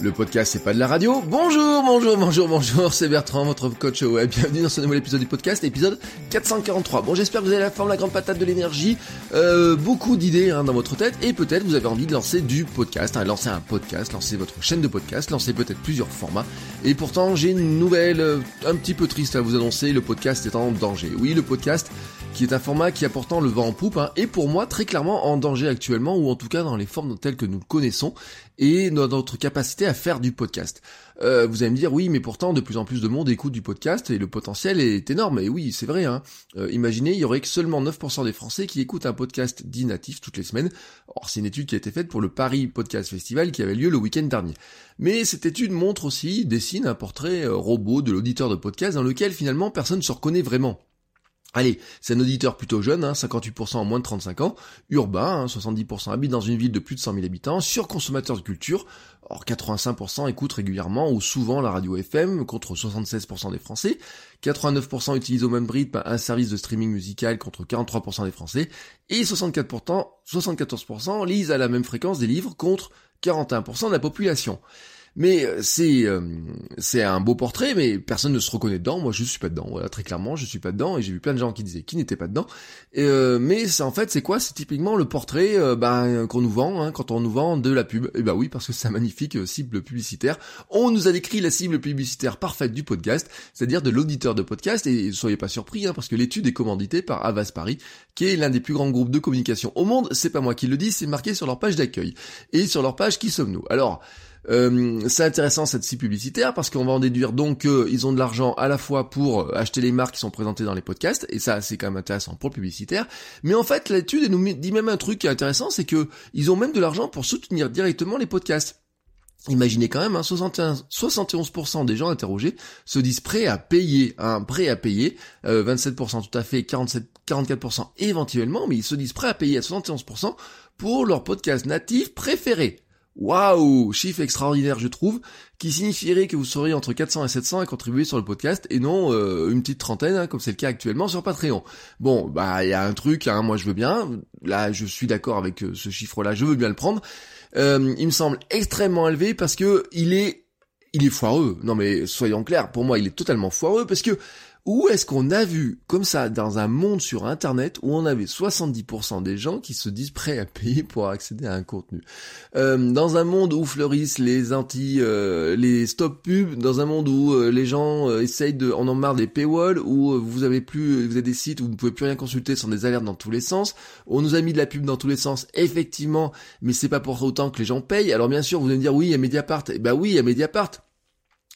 Le podcast, c'est pas de la radio. Bonjour, bonjour, bonjour, bonjour, c'est Bertrand, votre coach web. Bienvenue dans ce nouvel épisode du podcast, épisode 443. Bon, j'espère que vous avez la forme, la grande patate de l'énergie, euh, beaucoup d'idées hein, dans votre tête, et peut-être vous avez envie de lancer du podcast, hein, lancer un podcast, lancer votre chaîne de podcast, lancer peut-être plusieurs formats. Et pourtant, j'ai une nouvelle euh, un petit peu triste à vous annoncer, le podcast est en danger. Oui, le podcast qui est un format qui a pourtant le vent en poupe, hein, et pour moi très clairement en danger actuellement, ou en tout cas dans les formes telles que nous le connaissons, et dans notre capacité à faire du podcast. Euh, vous allez me dire, oui, mais pourtant de plus en plus de monde écoute du podcast, et le potentiel est énorme, et oui, c'est vrai. Hein. Euh, imaginez, il y aurait que seulement 9% des Français qui écoutent un podcast dit natif toutes les semaines. Or, c'est une étude qui a été faite pour le Paris Podcast Festival qui avait lieu le week-end dernier. Mais cette étude montre aussi, dessine un portrait euh, robot de l'auditeur de podcast dans lequel finalement personne ne se reconnaît vraiment. Allez, c'est un auditeur plutôt jeune, hein, 58% en moins de 35 ans, urbain, 70% hein, habite dans une ville de plus de 100 000 habitants, surconsommateur de culture, or 85% écoute régulièrement ou souvent la radio FM contre 76% des Français, 89% utilisent au même rythme un service de streaming musical contre 43% des Français, et 64%, 74% lisent à la même fréquence des livres contre 41% de la population. Mais euh, c'est euh, c'est un beau portrait, mais personne ne se reconnaît dedans. Moi, je suis pas dedans. Voilà, très clairement, je suis pas dedans. Et j'ai vu plein de gens qui disaient qu'ils n'étaient pas dedans. Et, euh, mais en fait, c'est quoi? C'est typiquement le portrait ben, qu'on nous vend hein, quand on nous vend de la pub. Et bah oui, parce que c'est un magnifique cible publicitaire. On nous a décrit la cible publicitaire parfaite du podcast, c'est-à-dire de l'auditeur de podcast. Et soyez pas surpris, hein, parce que l'étude est commanditée par Avas Paris, qui est l'un des plus grands groupes de communication au monde. C'est pas moi qui le dis, c'est marqué sur leur page d'accueil et sur leur page qui sommes-nous? Alors euh, c'est intéressant cette cible publicitaire parce qu'on va en déduire donc qu'ils ont de l'argent à la fois pour acheter les marques qui sont présentées dans les podcasts, et ça c'est quand même intéressant pour le publicitaire, mais en fait l'étude nous dit même un truc qui est intéressant, c'est que ils ont même de l'argent pour soutenir directement les podcasts. Imaginez quand même, hein, 71% des gens interrogés se disent prêts à payer, hein, prêt à payer, 27% euh, tout à fait, 47, 44% éventuellement, mais ils se disent prêts à payer à 71% pour leur podcast natif préféré. Waouh Chiffre extraordinaire je trouve, qui signifierait que vous seriez entre 400 et 700 à contribuer sur le podcast et non euh, une petite trentaine hein, comme c'est le cas actuellement sur Patreon. Bon, bah il y a un truc, hein, moi je veux bien, là je suis d'accord avec euh, ce chiffre-là, je veux bien le prendre. Euh, il me semble extrêmement élevé parce que il est il est foireux. Non mais soyons clairs, pour moi il est totalement foireux parce que où est-ce qu'on a vu comme ça dans un monde sur Internet où on avait 70% des gens qui se disent prêts à payer pour accéder à un contenu? Euh, Dans un monde où fleurissent les anti, euh, les stop pubs, dans un monde où euh, les gens essayent de, on en marre des paywalls, où vous avez plus, vous avez des sites où vous ne pouvez plus rien consulter sans des alertes dans tous les sens. On nous a mis de la pub dans tous les sens, effectivement, mais c'est pas pour autant que les gens payent. Alors bien sûr, vous allez me dire oui, il y a Mediapart. Eh ben oui, il y a Mediapart.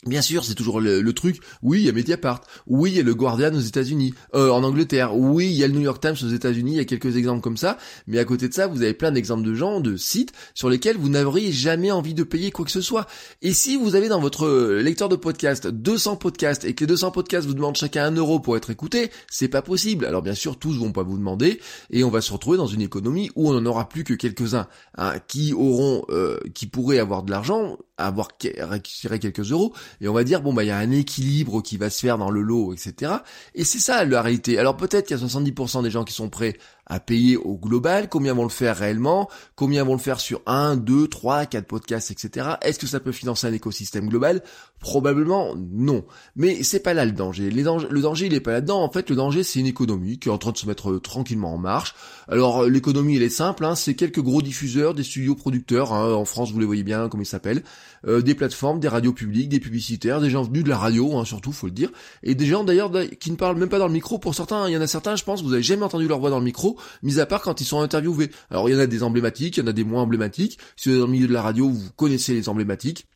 Bien sûr, c'est toujours le, truc. Oui, il y a Mediapart. Oui, il y a le Guardian aux États-Unis, euh, en Angleterre. Oui, il y a le New York Times aux États-Unis. Il y a quelques exemples comme ça. Mais à côté de ça, vous avez plein d'exemples de gens, de sites sur lesquels vous n'auriez jamais envie de payer quoi que ce soit. Et si vous avez dans votre lecteur de podcast 200 podcasts et que les 200 podcasts vous demandent chacun un euro pour être écouté, c'est pas possible. Alors bien sûr, tous vont pas vous demander et on va se retrouver dans une économie où on n'en aura plus que quelques-uns hein, qui auront, euh, qui pourraient avoir de l'argent, avoir récupéré quelques euros et on va dire bon bah il y a un équilibre qui va se faire dans le lot, etc. Et c'est ça la réalité. Alors peut-être qu'il y a 70% des gens qui sont prêts à payer au global, combien vont le faire réellement, combien vont le faire sur 1, 2, 3, 4 podcasts, etc. Est-ce que ça peut financer un écosystème global? Probablement non. Mais c'est pas là le danger. Le danger, il est pas là-dedans. En fait, le danger, c'est une économie qui est en train de se mettre euh, tranquillement en marche. Alors, euh, l'économie, elle est simple. Hein. c'est quelques gros diffuseurs, des studios producteurs. Hein. en France, vous les voyez bien, comme ils s'appellent. Euh, des plateformes, des radios publiques, des publicitaires, des gens venus de la radio, hein, surtout, faut le dire. Et des gens, d'ailleurs, qui ne parlent même pas dans le micro. Pour certains, il y en a certains, je pense, vous avez jamais entendu leur voix dans le micro mis à part quand ils sont interviewés. Alors il y en a des emblématiques, il y en a des moins emblématiques. Si vous êtes dans le milieu de la radio, vous connaissez les emblématiques.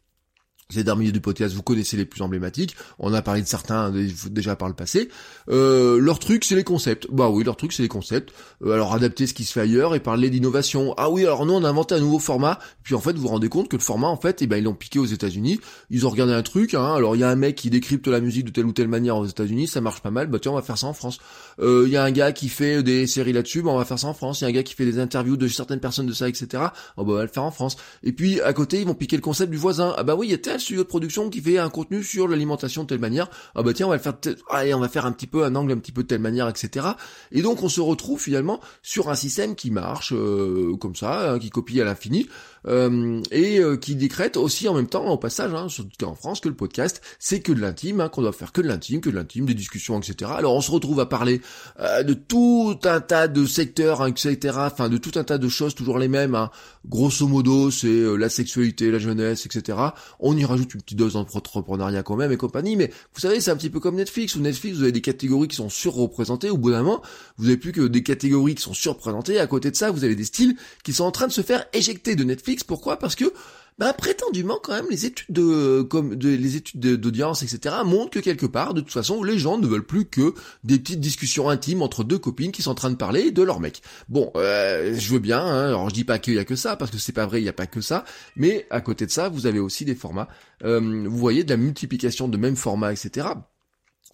Ces derniers du vous connaissez les plus emblématiques. On a parlé de certains déjà par le passé. Euh, leur truc, c'est les concepts. Bah oui, leur truc, c'est les concepts. Euh, alors adapter ce qui se fait ailleurs et parler d'innovation. Ah oui, alors nous, on a inventé un nouveau format. Puis en fait, vous vous rendez compte que le format, en fait, eh ben ils l'ont piqué aux États-Unis. Ils ont regardé un truc. Hein. Alors il y a un mec qui décrypte la musique de telle ou telle manière aux États-Unis, ça marche pas mal. Bah tiens, on va faire ça en France. Euh, il y a un gars qui fait des séries là-dessus. Bah on va faire ça en France. Il y a un gars qui fait des interviews de certaines personnes de ça, etc. Bah, on va le faire en France. Et puis à côté, ils vont piquer le concept du voisin. Ah bah oui, il y a tel studio de production qui fait un contenu sur l'alimentation de telle manière. Ah bah tiens, on va le faire, allez, on va faire un petit peu un angle un petit peu de telle manière, etc. Et donc on se retrouve finalement sur un système qui marche euh, comme ça, hein, qui copie à l'infini. Euh, et euh, qui décrète aussi en même temps, au passage, hein, surtout en France, que le podcast, c'est que de l'intime, hein, qu'on doit faire que de l'intime, que de l'intime, des discussions, etc. Alors on se retrouve à parler euh, de tout un tas de secteurs, hein, etc. Enfin, de tout un tas de choses, toujours les mêmes. Hein. Grosso modo, c'est la sexualité, la jeunesse, etc. On y rajoute une petite dose d'entrepreneuriat quand même et compagnie, mais vous savez, c'est un petit peu comme Netflix. Ou Netflix, vous avez des catégories qui sont surreprésentées. Au bout d'un moment, vous avez plus que des catégories qui sont surreprésentées. À côté de ça, vous avez des styles qui sont en train de se faire éjecter de Netflix pourquoi? Parce que bah, prétendument quand même les études de comme les études d'audience etc montrent que quelque part de toute façon les gens ne veulent plus que des petites discussions intimes entre deux copines qui sont en train de parler de leur mec. Bon euh, je veux bien hein, alors je dis pas qu'il y a que ça parce que c'est pas vrai il y a pas que ça mais à côté de ça vous avez aussi des formats euh, vous voyez de la multiplication de mêmes formats etc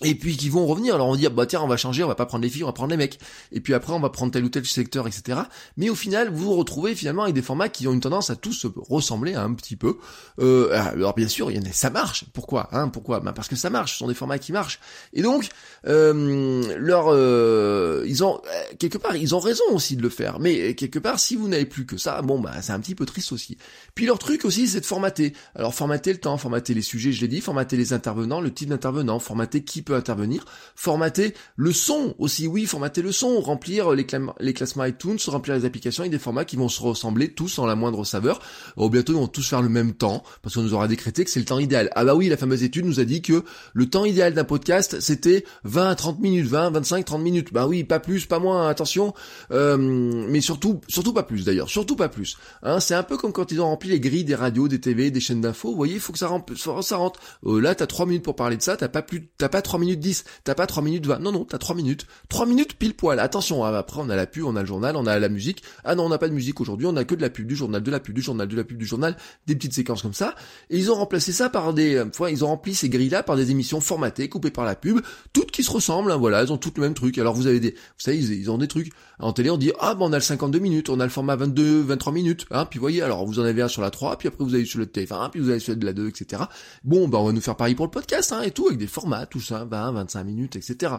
et puis qui vont revenir. Alors on dit bah tiens on va changer, on va pas prendre les filles, on va prendre les mecs. Et puis après on va prendre tel ou tel secteur, etc. Mais au final vous vous retrouvez finalement avec des formats qui ont une tendance à tous ressembler un petit peu. Euh, alors bien sûr il y en a, ça marche. Pourquoi hein Pourquoi? Bah Parce que ça marche. Ce sont des formats qui marchent. Et donc euh, leur euh, ils ont euh, quelque part ils ont raison aussi de le faire. Mais quelque part si vous n'avez plus que ça, bon bah c'est un petit peu triste aussi. Puis leur truc aussi c'est de formater. Alors formater le temps, formater les sujets, je l'ai dit, formater les intervenants, le type d'intervenant, formater qui intervenir. Formater le son aussi, oui, formater le son, remplir les, les classements iTunes, remplir les applications avec des formats qui vont se ressembler tous en la moindre saveur. Au bientôt, ils vont tous faire le même temps, parce qu'on nous aura décrété que c'est le temps idéal. Ah bah oui, la fameuse étude nous a dit que le temps idéal d'un podcast, c'était 20 à 30 minutes, 20, 25, 30 minutes. Bah oui, pas plus, pas moins, attention. Euh, mais surtout, surtout pas plus d'ailleurs, surtout pas plus. Hein, c'est un peu comme quand ils ont rempli les grilles des radios, des TV, des chaînes d'infos. Vous voyez, il faut que ça rentre. Ça rentre. Euh, là, t'as 3 minutes pour parler de ça, t'as pas plus, t'as pas 3 minutes 10, t'as pas 3 minutes 20. Non, non, t'as 3 minutes. 3 minutes pile poil. Attention, hein, après on a la pub, on a le journal, on a la musique. Ah non, on n'a pas de musique aujourd'hui, on a que de la pub du journal, de la pub du journal, de la pub du journal, des petites séquences comme ça. Et ils ont remplacé ça par des, euh, fois, ils ont rempli ces grilles-là par des émissions formatées, coupées par la pub, toutes qui se ressemblent, hein, voilà, elles ont toutes le même truc. Alors vous avez des, vous savez, ils, ont des trucs. En télé, on dit, ah ben on a le 52 minutes, on a le format 22, 23 minutes, hein, puis voyez, alors vous en avez un sur la 3, puis après vous avez sur le TF1, puis vous avez sur de la 2, etc. Bon, ben on va nous faire pareil pour le podcast, hein, et tout, avec des formats, tout ça, 20, 25 minutes, etc.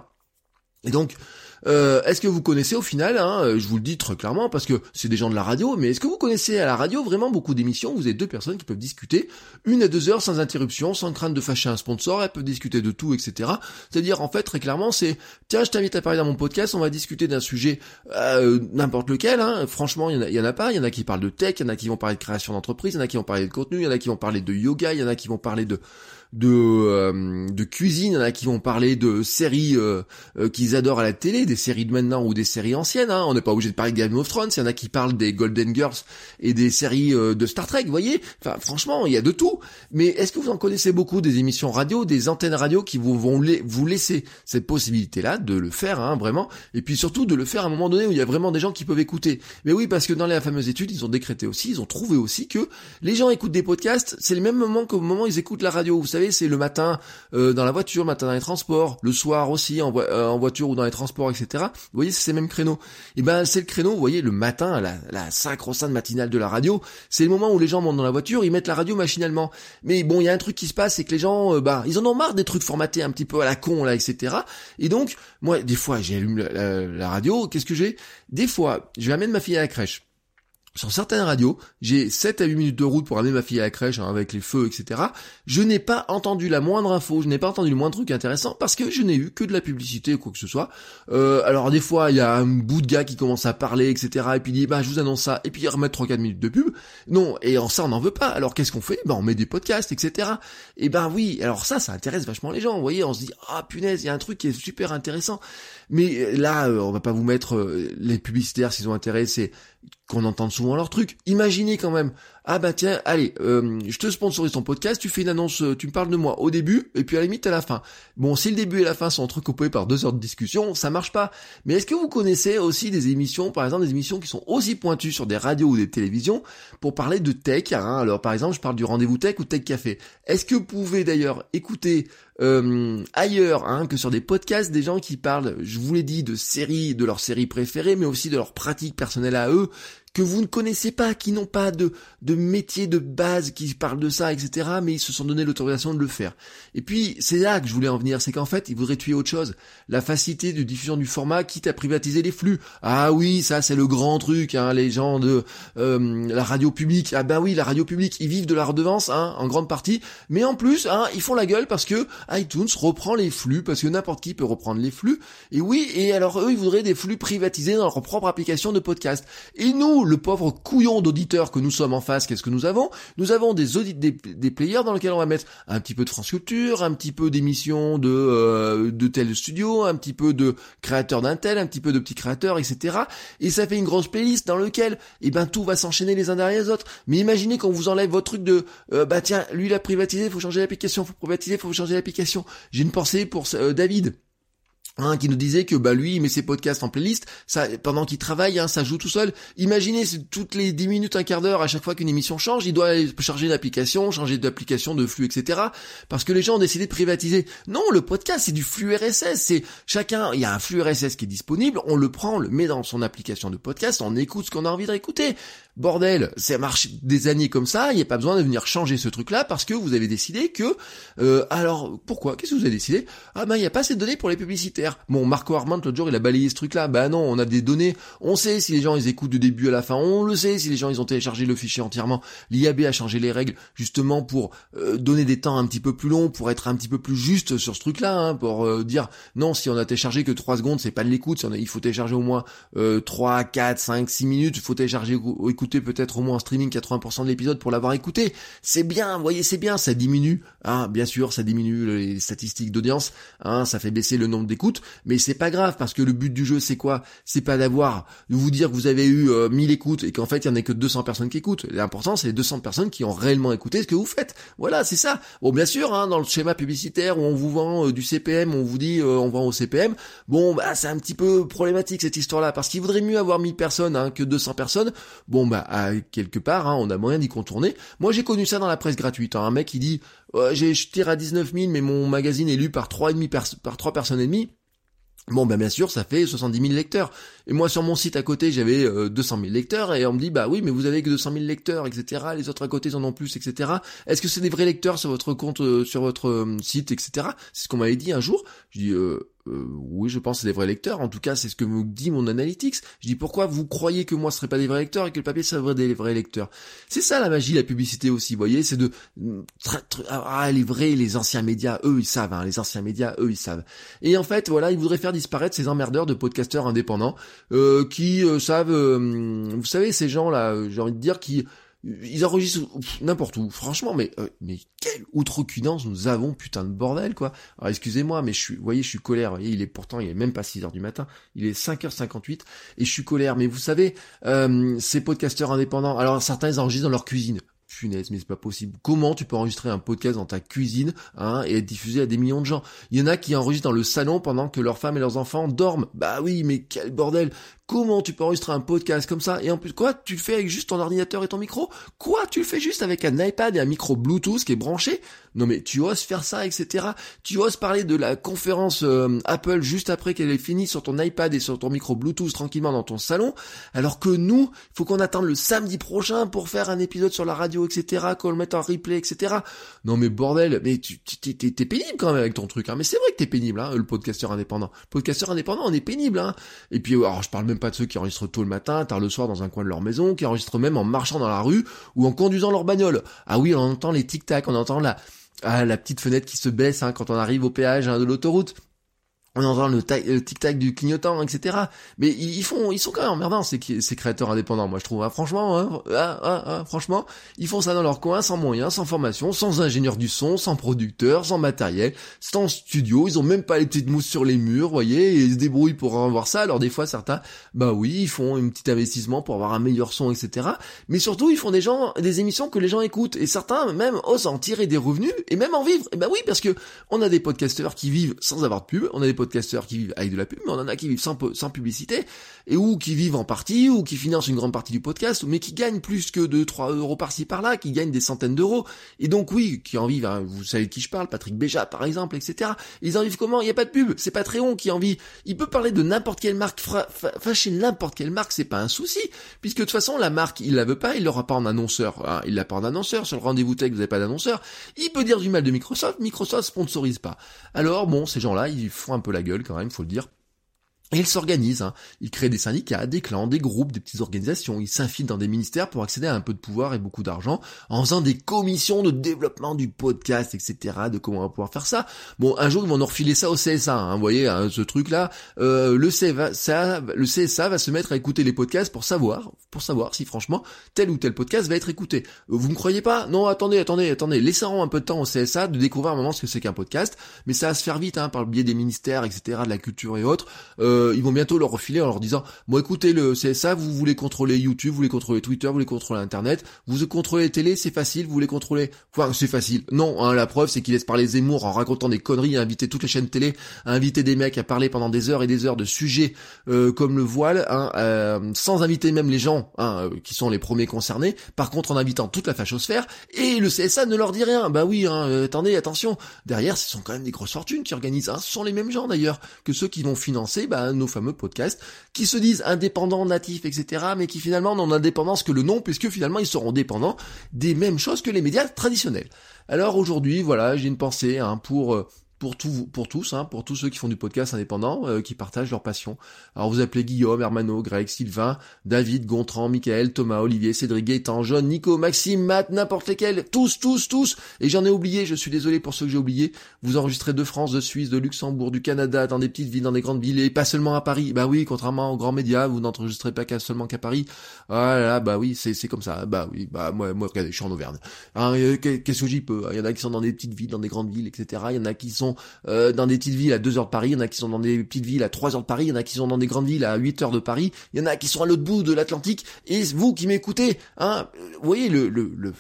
Et donc, euh, est-ce que vous connaissez au final, hein, euh, je vous le dis très clairement parce que c'est des gens de la radio, mais est-ce que vous connaissez à la radio vraiment beaucoup d'émissions où vous avez deux personnes qui peuvent discuter une à deux heures sans interruption, sans crainte de fâcher un sponsor, elles peuvent discuter de tout, etc. C'est-à-dire en fait très clairement c'est tiens je t'invite à parler dans mon podcast, on va discuter d'un sujet euh, n'importe lequel, hein. franchement il y, y en a pas, il y en a qui parlent de tech, il y en a qui vont parler de création d'entreprise, il y en a qui vont parler de contenu, il y en a qui vont parler de yoga, il y en a qui vont parler de de, euh, de cuisine, il y en a qui vont parler de séries euh, euh, qu'ils adorent à la télé, des séries de maintenant ou des séries anciennes. Hein. On n'est pas obligé de parler de Game of Thrones, il y en a qui parlent des Golden Girls et des séries de Star Trek, vous voyez Enfin, franchement, il y a de tout. Mais est-ce que vous en connaissez beaucoup des émissions radio, des antennes radio qui vous vont vous laisser cette possibilité-là de le faire, hein, vraiment, et puis surtout de le faire à un moment donné où il y a vraiment des gens qui peuvent écouter. Mais oui, parce que dans les fameuses études, ils ont décrété aussi, ils ont trouvé aussi que les gens écoutent des podcasts, c'est le même moment qu'au moment où ils écoutent la radio. C'est le matin euh, dans la voiture, le matin dans les transports, le soir aussi en, euh, voiture ou dans les transports, etc. Vous voyez, c'est ces mêmes créneaux. Et ben c'est le créneau, vous voyez, le matin, la, la sacro-sainte matinale de la radio, c'est le moment où les gens montent dans la voiture, ils mettent la radio machinalement. Mais bon, il y a un truc qui se passe, c'est que les gens, euh, bah, ils en ont marre des trucs formatés un petit peu à la con là, etc. Et donc, moi, des fois, j'allume la, la radio, qu'est-ce que j'ai? Des fois, je vais amener ma fille à la crèche sur certaines radios, j'ai 7 à 8 minutes de route pour amener ma fille à la crèche hein, avec les feux, etc. Je n'ai pas entendu la moindre info, je n'ai pas entendu le moindre truc intéressant parce que je n'ai eu que de la publicité ou quoi que ce soit. Euh, alors des fois, il y a un bout de gars qui commence à parler, etc. Et puis il dit, bah je vous annonce ça, et puis il remet 3-4 minutes de pub. Non, et en ça on n'en veut pas. Alors qu'est-ce qu'on fait? Ben on met des podcasts, etc. Et ben oui, alors ça, ça intéresse vachement les gens. Vous voyez, on se dit, ah punaise, il y a un truc qui est super intéressant. Mais euh, là, euh, on va pas vous mettre les publicitaires s'ils ont intérêt, c'est qu'on entende souvent leurs trucs. Imaginez quand même ah bah tiens, allez, euh, je te sponsorise ton podcast, tu fais une annonce, tu me parles de moi au début, et puis à la limite à la fin. Bon, si le début et la fin sont entrecoupés par deux heures de discussion, ça marche pas. Mais est-ce que vous connaissez aussi des émissions, par exemple des émissions qui sont aussi pointues sur des radios ou des télévisions pour parler de tech hein? Alors par exemple, je parle du rendez-vous tech ou tech café. Est-ce que vous pouvez d'ailleurs écouter euh, ailleurs hein, que sur des podcasts des gens qui parlent, je vous l'ai dit, de séries, de leurs séries préférées, mais aussi de leurs pratiques personnelles à eux, que vous ne connaissez pas, qui n'ont pas de, de métier de base qui parlent de ça, etc. Mais ils se sont donné l'autorisation de le faire. Et puis c'est là que je voulais en venir, c'est qu'en fait ils voudraient tuer autre chose. La facilité de diffusion du format, quitte à privatiser les flux. Ah oui, ça c'est le grand truc, hein, les gens de euh, la radio publique. Ah ben oui, la radio publique, ils vivent de la redevance, hein, en grande partie. Mais en plus, hein, ils font la gueule parce que iTunes reprend les flux, parce que n'importe qui peut reprendre les flux. Et oui, et alors eux, ils voudraient des flux privatisés dans leur propre application de podcast. Et nous, le pauvre couillon d'auditeurs que nous sommes en face, qu'est-ce que nous avons? Nous avons des audits, des, players dans lesquels on va mettre un petit peu de France Culture, un petit peu d'émissions de euh, de tel studio, un petit peu de créateurs d'un tel, un petit peu de petits créateurs, etc. Et ça fait une grosse playlist dans lequel, eh ben, tout va s'enchaîner les uns derrière les autres. Mais imaginez quand on vous enlève votre truc de, euh, bah tiens, lui il a privatisé, faut changer l'application, faut privatiser, faut changer l'application. J'ai une pensée pour euh, David. Hein, qui nous disait que bah lui il met ses podcasts en playlist, pendant qu'il travaille, hein, ça joue tout seul. Imaginez toutes les 10 minutes, un quart d'heure, à chaque fois qu'une émission change, il doit charger d'application, changer d'application, de flux, etc. Parce que les gens ont décidé de privatiser. Non, le podcast c'est du flux RSS, c'est chacun, il y a un flux RSS qui est disponible, on le prend, on le met dans son application de podcast, on écoute ce qu'on a envie d'écouter. Bordel, ça marche des années comme ça, il n'y a pas besoin de venir changer ce truc-là parce que vous avez décidé que... Euh, alors, pourquoi? Qu'est-ce que vous avez décidé? Ah ben, il n'y a pas assez de données pour les publicitaires. Bon, Marco Armand, l'autre jour, il a balayé ce truc-là. Bah non, on a des données, on sait si les gens, ils écoutent du début à la fin, on le sait si les gens, ils ont téléchargé le fichier entièrement. L'IAB a changé les règles justement pour euh, donner des temps un petit peu plus longs, pour être un petit peu plus juste sur ce truc-là, hein, pour euh, dire, non, si on a téléchargé que 3 secondes, c'est pas de l'écoute, il faut télécharger au moins 3, 4, 5, 6 minutes, il faut télécharger, écouter peut-être au moins en streaming 80% de l'épisode pour l'avoir écouté. C'est bien, vous voyez, c'est bien, ça diminue, hein, bien sûr, ça diminue les statistiques d'audience, hein, ça fait baisser le nombre d'écoutes, mais c'est pas grave parce que le but du jeu c'est quoi? C'est pas d'avoir, de vous dire que vous avez eu 1000 euh, écoutes et qu'en fait il y en a que 200 personnes qui écoutent. L'important c'est les 200 personnes qui ont réellement écouté ce que vous faites. Voilà, c'est ça. Bon, bien sûr, hein, dans le schéma publicitaire où on vous vend euh, du CPM, on vous dit euh, on vend au CPM, bon, bah c'est un petit peu problématique cette histoire-là parce qu'il vaudrait mieux avoir 1000 personnes hein, que 200 personnes. Bon, bah quelque part, hein, on a moyen d'y contourner. Moi, j'ai connu ça dans la presse gratuite. Hein. un mec qui dit, j'ai je tire à 19 000, mais mon magazine est lu par trois et demi par trois personnes et demie. Bon, ben bien sûr, ça fait 70 000 lecteurs. Et moi, sur mon site à côté, j'avais 200 000 lecteurs, et on me dit, bah oui, mais vous avez que 200 000 lecteurs, etc. Les autres à côté en ont plus, etc. Est-ce que c'est des vrais lecteurs sur votre compte, euh, sur votre euh, site, etc. C'est ce qu'on m'avait dit un jour. Je dis, euh, euh, oui, je pense que c'est des vrais lecteurs. En tout cas, c'est ce que me dit mon analytics. Je dis pourquoi vous croyez que moi ce serait pas des vrais lecteurs et que le papier serait des vrais lecteurs? C'est ça la magie, la publicité aussi. Vous voyez, c'est de ah les vrais, les anciens médias, eux ils savent. Hein, les anciens médias, eux ils savent. Et en fait, voilà, ils voudraient faire disparaître ces emmerdeurs de podcasteurs indépendants euh, qui euh, savent, vous savez, ces gens là, j'ai envie de dire qui ils enregistrent n'importe où, franchement, mais euh, mais quelle outrecuidance nous avons, putain de bordel, quoi. Alors excusez-moi, mais je suis, vous voyez, je suis colère, vous voyez, il est pourtant, il est même pas 6h du matin, il est 5h58, et je suis colère, mais vous savez, euh, ces podcasteurs indépendants, alors certains, ils enregistrent dans leur cuisine, Punaise, mais c'est pas possible. Comment tu peux enregistrer un podcast dans ta cuisine hein, et être diffusé à des millions de gens? Il y en a qui enregistrent dans le salon pendant que leurs femmes et leurs enfants dorment. Bah oui, mais quel bordel Comment tu peux enregistrer un podcast comme ça? Et en plus, quoi Tu le fais avec juste ton ordinateur et ton micro? Quoi Tu le fais juste avec un iPad et un micro Bluetooth qui est branché? Non mais tu oses faire ça, etc. Tu oses parler de la conférence euh, Apple juste après qu'elle ait fini sur ton iPad et sur ton micro Bluetooth tranquillement dans ton salon, alors que nous, il faut qu'on attende le samedi prochain pour faire un épisode sur la radio, etc. Qu'on le mette en replay, etc. Non mais bordel, mais tu t'es pénible quand même avec ton truc. Hein. Mais c'est vrai que t'es pénible, hein, le podcasteur indépendant. Podcasteur indépendant, on est pénible. Hein. Et puis, alors je parle même pas de ceux qui enregistrent tôt le matin, tard le soir dans un coin de leur maison, qui enregistrent même en marchant dans la rue ou en conduisant leur bagnole. Ah oui, on entend les tic-tac, on entend la, ah, la petite fenêtre qui se baisse hein, quand on arrive au péage hein, de l'autoroute. On entend le, le tic-tac du clignotant, etc. Mais ils, font, ils sont quand même emmerdants ces, créateurs indépendants, moi je trouve. Hein. Franchement, hein, ah, franchement, ils font ça dans leur coin, sans moyens, sans formation, sans ingénieur du son, sans producteur, sans matériel, sans studio. Ils ont même pas les petites mousses sur les murs, voyez, et ils se débrouillent pour avoir ça. Alors des fois certains, bah oui, ils font un petit investissement pour avoir un meilleur son, etc. Mais surtout, ils font des gens, des émissions que les gens écoutent, et certains même osent en tirer des revenus et même en vivre. Et bah oui, parce que on a des podcasteurs qui vivent sans avoir de pub, on a des podcasteurs qui vivent avec de la pub, mais on en a qui vivent sans, sans publicité, et ou qui vivent en partie, ou qui financent une grande partie du podcast, mais qui gagnent plus que 2-3 euros par-ci par-là, qui gagnent des centaines d'euros. Et donc oui, qui en vivent, hein, vous savez de qui je parle, Patrick Béja par exemple, etc. Ils en vivent comment? Il n'y a pas de pub, c'est Patreon qui en vit. Il peut parler de n'importe quelle marque, fâcher n'importe quelle marque, c'est pas un souci, puisque de toute façon la marque, il la veut pas, il l'aura pas en annonceur, hein, il l'a pas en annonceur, sur le rendez-vous tech vous n'avez pas d'annonceur, il peut dire du mal de Microsoft, Microsoft sponsorise pas. Alors bon, ces gens-là, ils font un peu la gueule quand même, faut le dire. Et ils s'organisent, hein. ils créent des syndicats, des clans, des groupes, des petites organisations, ils s'infilent dans des ministères pour accéder à un peu de pouvoir et beaucoup d'argent, en faisant des commissions de développement du podcast, etc., de comment on va pouvoir faire ça. Bon, un jour, ils vont nous refiler ça au CSA, hein, vous voyez, hein, ce truc-là, euh, le, CSA, va se mettre à écouter les podcasts pour savoir, pour savoir si franchement, tel ou tel podcast va être écouté. Euh, vous ne croyez pas? Non, attendez, attendez, attendez, laissons un peu de temps au CSA de découvrir un moment ce que c'est qu'un podcast, mais ça va se faire vite, hein, par le biais des ministères, etc., de la culture et autres. Euh, euh, ils vont bientôt leur refiler en leur disant, bon écoutez le CSA, vous voulez contrôler YouTube, vous voulez contrôler Twitter, vous voulez contrôler Internet, vous contrôlez les télé, c'est facile, vous voulez contrôler, enfin c'est facile. Non, hein, la preuve c'est qu'ils laissent parler Zemmour en racontant des conneries, à inviter toutes les chaînes télé, à inviter des mecs à parler pendant des heures et des heures de sujets euh, comme le voile, hein, euh, sans inviter même les gens hein, qui sont les premiers concernés. Par contre, en invitant toute la fachosphère et le CSA ne leur dit rien. Bah oui, hein, attendez, attention, derrière ce sont quand même des grosses fortunes qui organisent. Hein. Ce sont les mêmes gens d'ailleurs que ceux qui vont financer bah, nos fameux podcasts, qui se disent indépendants, natifs, etc., mais qui finalement n'ont d'indépendance que le nom, puisque finalement ils seront dépendants des mêmes choses que les médias traditionnels. Alors aujourd'hui, voilà, j'ai une pensée hein, pour euh, pour, tout, pour tous, hein, pour tous ceux qui font du podcast indépendant, euh, qui partagent leur passion. Alors vous appelez Guillaume, Hermano, Greg, Sylvain, David, Gontran, Michael, Thomas, Olivier, Cédric, Gaëtan, John, Nico, Maxime, Matt, n'importe lesquels, tous, tous, tous. Et j'en ai oublié, je suis désolé pour ceux que j'ai oubliés. Vous enregistrez de France, de Suisse, de Luxembourg, du Canada, dans des petites villes, dans des grandes villes, et pas seulement à Paris. Bah oui, contrairement aux grands médias, vous n'enregistrez pas qu'à seulement qu'à Paris. Ah là, bah oui, c'est, c'est comme ça. Bah oui, bah moi, moi, regardez, je suis en Auvergne. Hein, qu'est-ce que j'y peux Il y en a qui sont dans des petites villes, dans des grandes villes, etc. Il y en a qui sont euh, dans des petites villes à 2 heures de Paris, il y en a qui sont dans des petites villes à 3 heures de Paris, il y en a qui sont dans des grandes villes à 8 heures de Paris, il y en a qui sont à l'autre bout de l'Atlantique, et vous qui m'écoutez, hein, vous voyez le,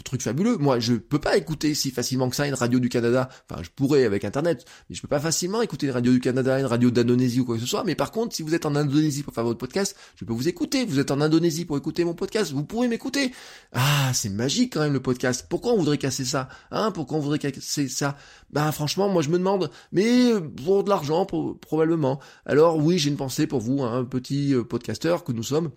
truc fabuleux, moi je peux pas écouter si facilement que ça une radio du Canada, enfin je pourrais avec internet, mais je peux pas facilement écouter une radio du Canada, une radio d'Indonésie ou quoi que ce soit, mais par contre si vous êtes en Indonésie pour faire votre podcast, je peux vous écouter, vous êtes en Indonésie pour écouter mon podcast, vous pouvez m'écouter. Ah, c'est magique quand même le podcast. Pourquoi on voudrait casser ça Hein? Pourquoi on voudrait casser ça? Bah franchement, moi je me demande, mais pour de l'argent probablement. Alors oui, j'ai une pensée pour vous, un petit euh, podcasteur que nous sommes.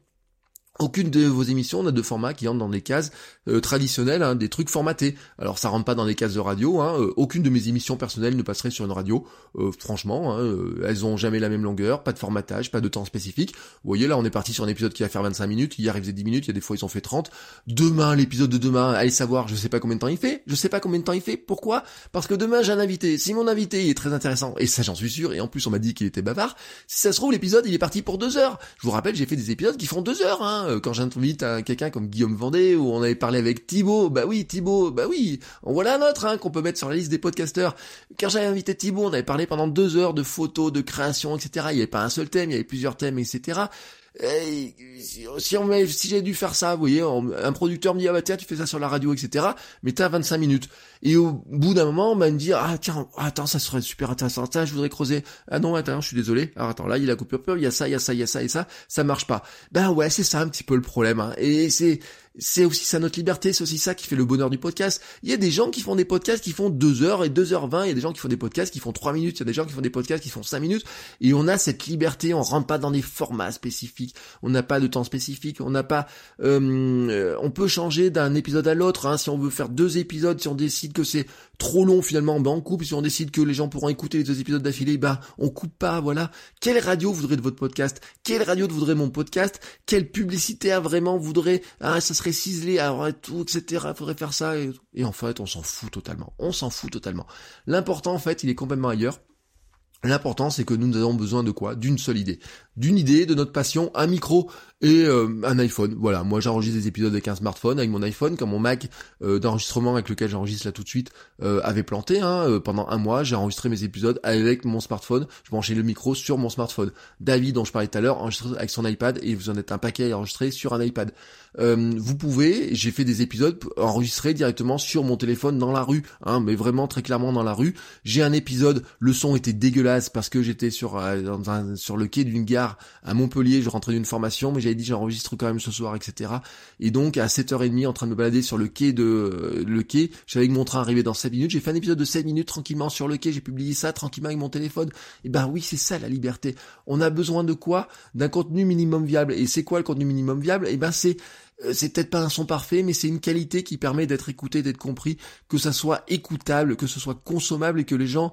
Aucune de vos émissions n'a de format qui entre dans des cases euh, traditionnelles, hein, des trucs formatés. Alors ça rentre pas dans les cases de radio. Hein, euh, aucune de mes émissions personnelles ne passerait sur une radio. Euh, franchement, hein, elles ont jamais la même longueur, pas de formatage, pas de temps spécifique. Vous voyez là, on est parti sur un épisode qui va faire 25 minutes. Hier, il faisait 10 minutes. Il y a des fois, ils ont fait 30. Demain, l'épisode de demain, allez savoir, je sais pas combien de temps il fait. Je sais pas combien de temps il fait. Pourquoi? Parce que demain, j'ai un invité. Si mon invité est très intéressant, et ça j'en suis sûr, et en plus on m'a dit qu'il était bavard, si ça se trouve l'épisode il est parti pour deux heures. Je vous rappelle, j'ai fait des épisodes qui font deux heures. Hein, euh, quand j'invite quelqu'un comme Guillaume Vendée, où on avait parlé avec Thibaut, bah oui, Thibaut, bah oui, en voilà un autre hein, qu'on peut mettre sur la liste des podcasteurs. Quand j'avais invité Thibaut, on avait parlé pendant deux heures de photos, de création, etc. Il n'y avait pas un seul thème, il y avait plusieurs thèmes, etc. Et si on si j'ai dû faire ça, vous voyez, un producteur me dit ah bah tiens tu fais ça sur la radio, etc. Mais t'as 25 minutes. Et au bout d'un moment, on va me dire ah tiens attends ça serait super intéressant. Tiens, je voudrais creuser. Ah non attends je suis désolé. Alors attends là il a la coupure il y a ça, il y a ça, il y a ça et ça. Ça marche pas. Ben ouais c'est ça un petit peu le problème. Hein. Et c'est c'est aussi ça notre liberté, c'est aussi ça qui fait le bonheur du podcast. Il y a des gens qui font des podcasts qui font 2 heures et 2h20, il y a des gens qui font des podcasts qui font 3 minutes, il y a des gens qui font des podcasts qui font 5 minutes, et on a cette liberté, on rentre pas dans des formats spécifiques, on n'a pas de temps spécifique, on n'a pas... Euh, on peut changer d'un épisode à l'autre, hein, si on veut faire deux épisodes, si on décide que c'est trop long finalement, ben on coupe, si on décide que les gens pourront écouter les deux épisodes d'affilée, ben on coupe pas, voilà. Quelle radio voudrait de votre podcast? Quelle radio voudrait mon podcast? Quelle publicité vraiment voudrait... Ça serait ciselé, alors et tout, etc. Faudrait faire ça. Et en fait, on s'en fout totalement. On s'en fout totalement. L'important, en fait, il est complètement ailleurs. L'important, c'est que nous avons besoin de quoi? D'une seule idée. D'une idée, de notre passion, un micro et euh, un iPhone. Voilà, moi j'enregistre des épisodes avec un smartphone, avec mon iPhone, comme mon Mac euh, d'enregistrement avec lequel j'enregistre là tout de suite euh, avait planté. Hein, pendant un mois, j'ai enregistré mes épisodes avec mon smartphone. Je branchais le micro sur mon smartphone. David, dont je parlais tout à l'heure, enregistre avec son iPad et vous en êtes un paquet à enregistrer sur un iPad. vous pouvez, j'ai fait des épisodes enregistrés directement sur mon téléphone dans la rue, hein, mais vraiment très clairement dans la rue. J'ai un épisode, le son était dégueulasse parce que j'étais sur sur le quai d'une gare à Montpellier, je rentrais d'une formation, mais dit j'enregistre quand même ce soir, etc. Et donc à 7h30 en train de me balader sur le quai de le quai, j'avais que mon train arrivé dans 7 minutes, j'ai fait un épisode de 7 minutes tranquillement sur le quai, j'ai publié ça tranquillement avec mon téléphone. Et ben oui, c'est ça la liberté. On a besoin de quoi? D'un contenu minimum viable. Et c'est quoi le contenu minimum viable? Et ben c'est euh, c'est peut-être pas un son parfait, mais c'est une qualité qui permet d'être écouté, d'être compris, que ça soit écoutable, que ce soit consommable et que les gens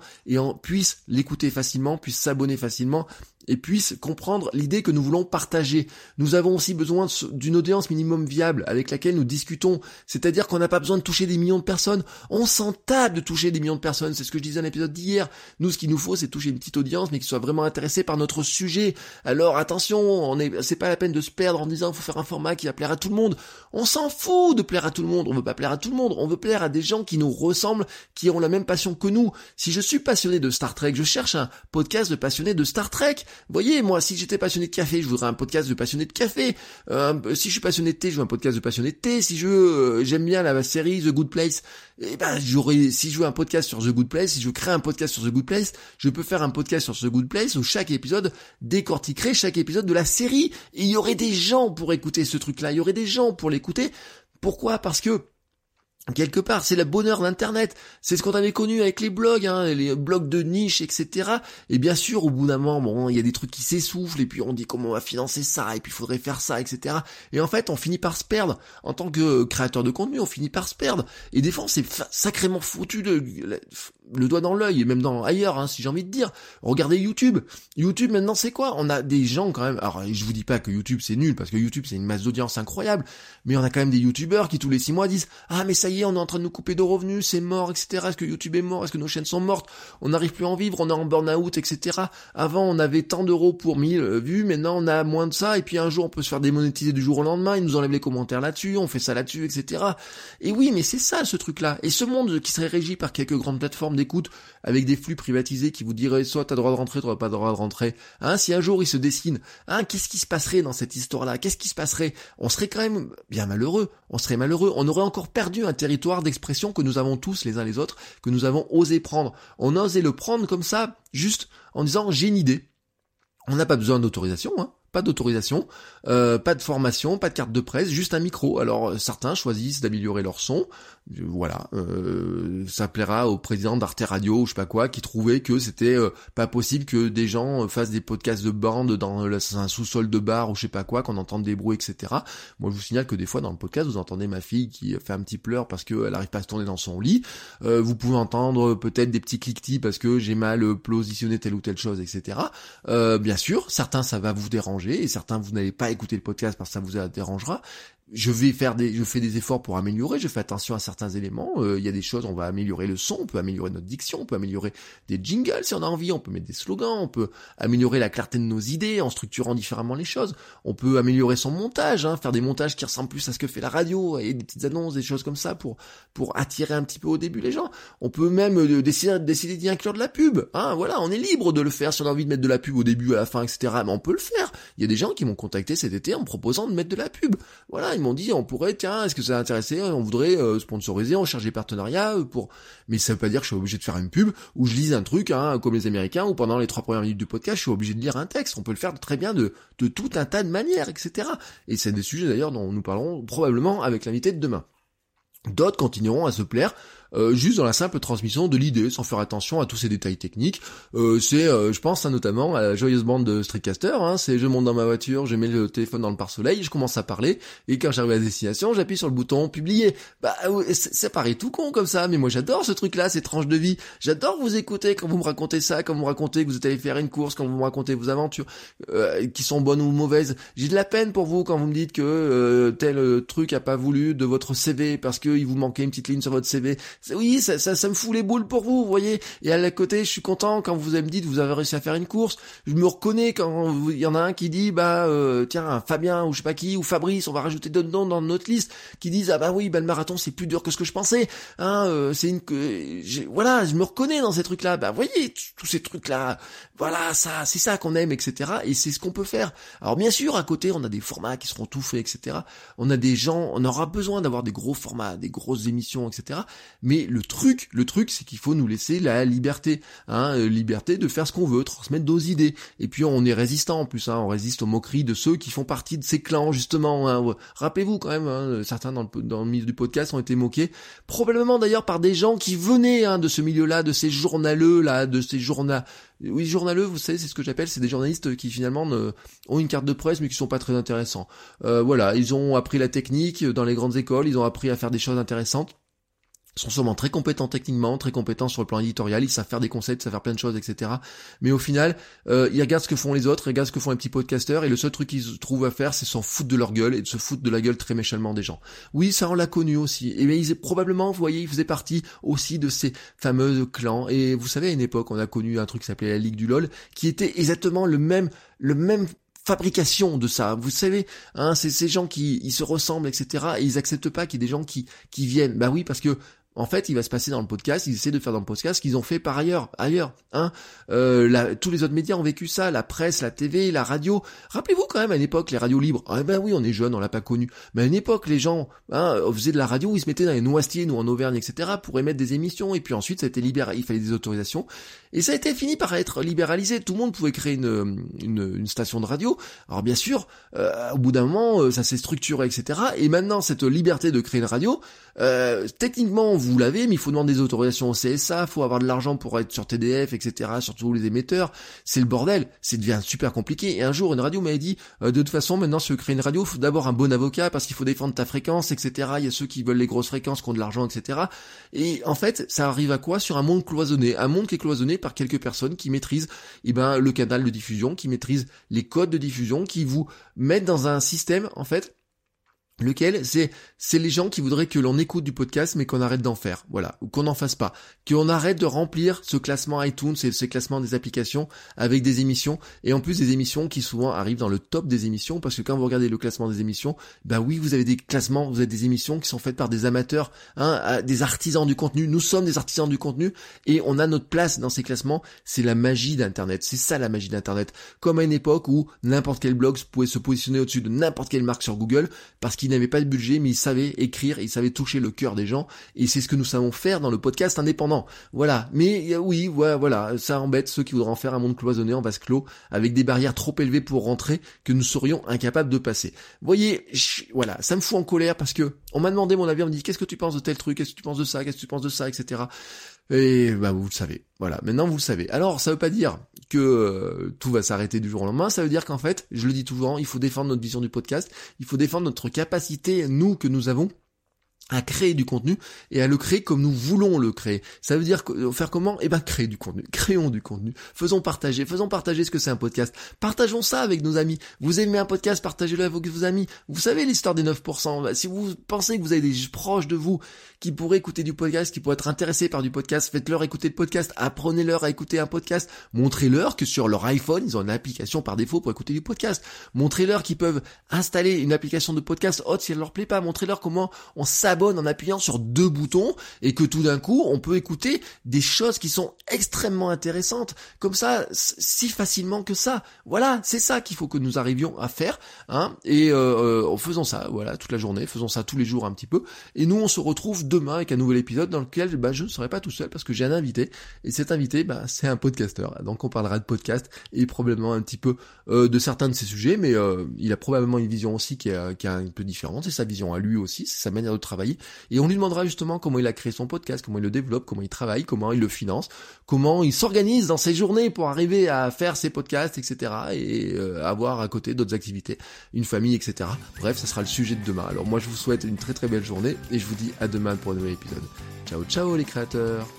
puissent l'écouter facilement, puissent s'abonner facilement et puissent comprendre l'idée que nous voulons partager. Nous avons aussi besoin d'une audience minimum viable avec laquelle nous discutons. C'est-à-dire qu'on n'a pas besoin de toucher des millions de personnes. On s'en tape de toucher des millions de personnes. C'est ce que je disais dans l'épisode d'hier. Nous, ce qu'il nous faut, c'est toucher une petite audience, mais qui soit vraiment intéressée par notre sujet. Alors attention, on est, c'est pas la peine de se perdre en disant faut faire un format qui va plaire à tout le monde. On s'en fout de plaire à tout le monde. On veut pas plaire à tout le monde. On veut plaire à des gens qui nous ressemblent, qui ont la même passion que nous. Si je suis passionné de Star Trek, je cherche un podcast de passionné de Star Trek voyez, moi, si j'étais passionné de café, je voudrais un podcast de passionné de café. Euh, si je suis passionné de thé, je veux un podcast de passionné de thé. Si je euh, j'aime bien la série The Good Place, eh ben j'aurais si je veux un podcast sur The Good Place, si je créer un podcast sur The Good Place, je peux faire un podcast sur The Good Place où chaque épisode décortiquerait chaque épisode de la série. Et il y aurait des gens pour écouter ce truc-là, il y aurait des gens pour l'écouter. Pourquoi? Parce que quelque part, c'est le bonheur d'Internet. C'est ce qu'on avait connu avec les blogs, hein, les blogs de niche, etc. Et bien sûr, au bout d'un moment, bon, il y a des trucs qui s'essoufflent, et puis on dit comment on va financer ça, et puis il faudrait faire ça, etc. Et en fait, on finit par se perdre. En tant que créateur de contenu, on finit par se perdre. Et des fois, c'est sacrément foutu de, le doigt dans l'œil et même dans ailleurs, hein, si j'ai envie de dire. Regardez YouTube. YouTube maintenant c'est quoi? On a des gens quand même. Alors je vous dis pas que YouTube c'est nul parce que YouTube c'est une masse d'audience incroyable, mais on a quand même des YouTubeurs qui tous les six mois disent ah mais ça y est on est en train de nous couper de revenus, c'est mort, etc. Est-ce que YouTube est mort? Est-ce que nos chaînes sont mortes? On n'arrive plus à en vivre, on est en burn-out, etc. Avant on avait tant d'euros pour 1000 euh, vues, maintenant on a moins de ça et puis un jour on peut se faire démonétiser du jour au lendemain, ils nous enlèvent les commentaires là-dessus, on fait ça là-dessus, etc. Et oui mais c'est ça ce truc là. Et ce monde qui serait régi par quelques grandes plateformes avec des flux privatisés qui vous diraient soit t'as droit de rentrer, t'auras pas droit de rentrer. Hein, si un jour il se dessine, hein, qu'est-ce qui se passerait dans cette histoire-là? Qu'est-ce qui se passerait? On serait quand même bien malheureux. On serait malheureux. On aurait encore perdu un territoire d'expression que nous avons tous les uns les autres, que nous avons osé prendre. On a osé le prendre comme ça, juste en disant j'ai une idée. On n'a pas besoin d'autorisation, hein pas d'autorisation, euh, pas de formation, pas de carte de presse, juste un micro. Alors certains choisissent d'améliorer leur son, voilà, euh, ça plaira au président d'Arte Radio ou je sais pas quoi qui trouvait que c'était euh, pas possible que des gens euh, fassent des podcasts de bande dans un sous-sol de bar ou je sais pas quoi, qu'on entende des bruits, etc. Moi je vous signale que des fois dans le podcast vous entendez ma fille qui fait un petit pleur parce qu'elle arrive pas à se tourner dans son lit. vous pouvez entendre peut-être des petits cliquetis parce que j'ai mal positionné telle ou telle chose, etc. bien sûr, certains ça va vous déranger et certains vous n'allez pas écouter le podcast parce que ça vous dérangera je vais faire des, je fais des efforts pour améliorer, je fais attention à certains éléments. Euh, il y a des choses, on va améliorer le son, on peut améliorer notre diction, on peut améliorer des jingles si on a envie, on peut mettre des slogans, on peut améliorer la clarté de nos idées en structurant différemment les choses. On peut améliorer son montage, hein, faire des montages qui ressemblent plus à ce que fait la radio et des petites annonces, des choses comme ça pour pour attirer un petit peu au début les gens. On peut même euh, décider décider d'y inclure de la pub. Hein, voilà, on est libre de le faire si on a envie de mettre de la pub au début, à la fin, etc. Mais on peut le faire. Il y a des gens qui m'ont contacté cet été en proposant de mettre de la pub. Voilà, m'ont dit on pourrait, tiens, est-ce que ça intéressé On voudrait euh, sponsoriser, on cherche des partenariats euh, pour. Mais ça veut pas dire que je suis obligé de faire une pub ou je lise un truc, hein, comme les Américains, ou pendant les trois premières minutes du podcast, je suis obligé de lire un texte. On peut le faire très bien de tout un tas de manières, etc. Et c'est des sujets d'ailleurs dont nous parlerons probablement avec l'invité de demain. D'autres continueront à se plaire euh, juste dans la simple transmission de l'idée, sans faire attention à tous ces détails techniques. Euh, c'est, euh, je pense hein, notamment à la joyeuse bande de Streetcaster, hein, c'est je monte dans ma voiture, je mets le téléphone dans le pare-soleil, je commence à parler, et quand j'arrive à destination, j'appuie sur le bouton publier. Bah ça paraît tout con comme ça, mais moi j'adore ce truc-là, ces tranches de vie. J'adore vous écouter quand vous me racontez ça, quand vous me racontez que vous êtes allé faire une course, quand vous me racontez vos aventures, qui sont bonnes ou mauvaises. J'ai de la peine pour vous quand vous me dites que tel truc a pas voulu de votre CV parce qu'il vous manquait une petite ligne sur votre CV oui, ça, ça, ça me fout les boules pour vous, vous voyez. Et à la côté, je suis content quand vous me dites vous avez réussi à faire une course. Je me reconnais quand il y en a un qui dit bah euh, tiens Fabien ou je sais pas qui ou Fabrice, on va rajouter d'autres noms dans notre liste qui disent ah bah oui bah le marathon c'est plus dur que ce que je pensais. Hein, euh, c'est une voilà, je me reconnais dans ces trucs là. Bah voyez tous ces trucs là, voilà ça, c'est ça qu'on aime etc. Et c'est ce qu'on peut faire. Alors bien sûr à côté on a des formats qui seront tout faits etc. On a des gens, on aura besoin d'avoir des gros formats, des grosses émissions etc. le truc, le truc c'est qu'il faut nous laisser la liberté, hein, euh, liberté de faire ce qu'on veut, transmettre nos idées. Et puis on est résistant en plus, hein, on résiste aux moqueries de ceux qui font partie de ces clans justement. Hein. Rappelez-vous quand même, hein, certains dans le, dans le milieu du podcast ont été moqués, probablement d'ailleurs par des gens qui venaient de ce milieu-là, de ces journaleux là, de ces journaux oui, journaleux, vous savez, c'est ce que j'appelle, c'est des journalistes qui finalement ont une carte de presse mais qui sont pas très intéressants. Euh, voilà, ils ont appris la technique dans les grandes écoles, ils ont appris à faire des choses intéressantes sont sûrement très compétents techniquement, très compétents sur le plan éditorial, ils savent faire des concepts, ils savent faire plein de choses, etc. Mais au final, euh, ils regardent ce que font les autres, ils regardent ce que font les petits podcasteurs, et le seul truc qu'ils trouvent à faire, c'est s'en foutre de leur gueule et de se foutre de la gueule très méchamment des gens. Oui, ça on l'a connu aussi. Et mais ils, probablement, vous voyez, ils faisaient partie aussi de ces fameux clans. Et vous savez, à une époque, on a connu un truc qui s'appelait la Ligue du LOL, qui était exactement le même, le même fabrication de ça. Vous savez, hein, c'est ces gens qui ils se ressemblent, etc. Et ils acceptent pas qu'il y ait des gens qui qui viennent. Bah oui, parce que en fait, il va se passer dans le podcast, ils essaient de faire dans le podcast ce qu'ils ont fait par ailleurs, ailleurs. Hein euh, tous les autres médias ont vécu ça, la presse, la TV, la radio. Rappelez-vous quand même à une époque les radios libres. Ah ben oui, on est jeune, on l'a pas connu. Mais à une époque, les gens hein, faisaient de la radio, ils se mettaient dans les noisetiers ou en Auvergne, etc. pour émettre des émissions. Et puis ensuite, ça a été libéré, il fallait des autorisations. Et ça a été fini par être libéralisé. Tout le monde pouvait créer une, une, station de radio. Alors bien sûr, euh, au bout d'un moment, euh, ça s'est structuré, etc. Et maintenant, cette liberté de créer une radio, euh, techniquement, vous l'avez, mais il faut demander des autorisations au CSA, faut avoir de l'argent pour être sur TDF, etc., sur tous les émetteurs. C'est le bordel, c'est devient super compliqué. Et un jour, une radio m'avait dit, euh, de toute façon, maintenant, si tu veux une radio, faut d'abord un bon avocat, parce qu'il faut défendre ta fréquence, etc. Il y a ceux qui veulent les grosses fréquences, qui ont de l'argent, etc. Et en fait, ça arrive à quoi? Sur un monde cloisonné. Un monde qui est cloisonné par quelques personnes qui maîtrisent eh ben, le canal de diffusion, qui maîtrisent les codes de diffusion, qui vous mettent dans un système, en fait, lequel c'est c'est les gens qui voudraient que l'on écoute du podcast mais qu'on arrête d'en faire. Voilà. Ou qu'on n'en fasse pas. Qu'on arrête de remplir ce classement iTunes et ce classement des applications avec des émissions. Et en plus des émissions qui souvent arrivent dans le top des émissions. Parce que quand vous regardez le classement des émissions bah oui vous avez des classements vous avez des émissions qui sont faites par des amateurs hein, des artisans du contenu. Nous sommes des artisans du contenu et on a notre place dans ces classements. C'est la magie d'internet. C'est ça la magie d'internet. Comme à une époque où n'importe quel blog pouvait se positionner au-dessus de n'importe quelle marque sur Google parce qu'il n'avait pas de budget, mais il savait écrire, il savait toucher le cœur des gens, et c'est ce que nous savons faire dans le podcast indépendant. Voilà. Mais euh, oui, voilà, ça embête ceux qui voudraient en faire un monde cloisonné en vase clos, avec des barrières trop élevées pour rentrer, que nous serions incapables de passer. voyez, voilà, ça me fout en colère parce que on m'a demandé mon avis, on me dit qu'est-ce que tu penses de tel truc, qu'est-ce que tu penses de ça, qu'est-ce que tu penses de ça, etc. Et bah vous le savez. Voilà, maintenant vous le savez. Alors ça veut pas dire que euh, tout va s'arrêter du jour au lendemain, ça veut dire qu'en fait, je le dis toujours, il faut défendre notre vision du podcast, il faut défendre notre capacité, nous, que nous avons à créer du contenu et à le créer comme nous voulons le créer. Ça veut dire euh, faire comment? Eh ben créer du contenu, créons du contenu, faisons partager, faisons partager ce que c'est un podcast. Partageons ça avec nos amis. Vous aimez un podcast, partagez-le avec vos amis. Vous savez l'histoire des 9%. Si vous pensez que vous avez des proches de vous qui pourraient écouter du podcast, qui pourraient être intéressés par du podcast, faites-leur écouter le podcast, apprenez-leur à écouter un podcast, montrez-leur que sur leur iPhone, ils ont une application par défaut pour écouter du podcast. Montrez-leur qu'ils peuvent installer une application de podcast haute si elle leur plaît pas. Montrez-leur comment on s'abonne en appuyant sur deux boutons et que tout d'un coup, on peut écouter des choses qui sont extrêmement intéressantes. Comme ça, si facilement que ça. Voilà, c'est ça qu'il faut que nous arrivions à faire. Hein, et euh, euh, en faisant ça, voilà, toute la journée, faisons ça tous les jours un petit peu. Et nous, on se retrouve demain avec un nouvel épisode dans lequel bah, je ne serai pas tout seul parce que j'ai un invité et cet invité bah, c'est un podcasteur donc on parlera de podcast et probablement un petit peu euh, de certains de ces sujets mais euh, il a probablement une vision aussi qui est, qui est un peu différente c'est sa vision à lui aussi c'est sa manière de travailler et on lui demandera justement comment il a créé son podcast comment il le développe comment il travaille comment il le finance comment il s'organise dans ses journées pour arriver à faire ses podcasts etc et euh, avoir à côté d'autres activités une famille etc bref ça sera le sujet de demain. Alors moi je vous souhaite une très très belle journée et je vous dis à demain pour un nouvel épisode. Ciao ciao les créateurs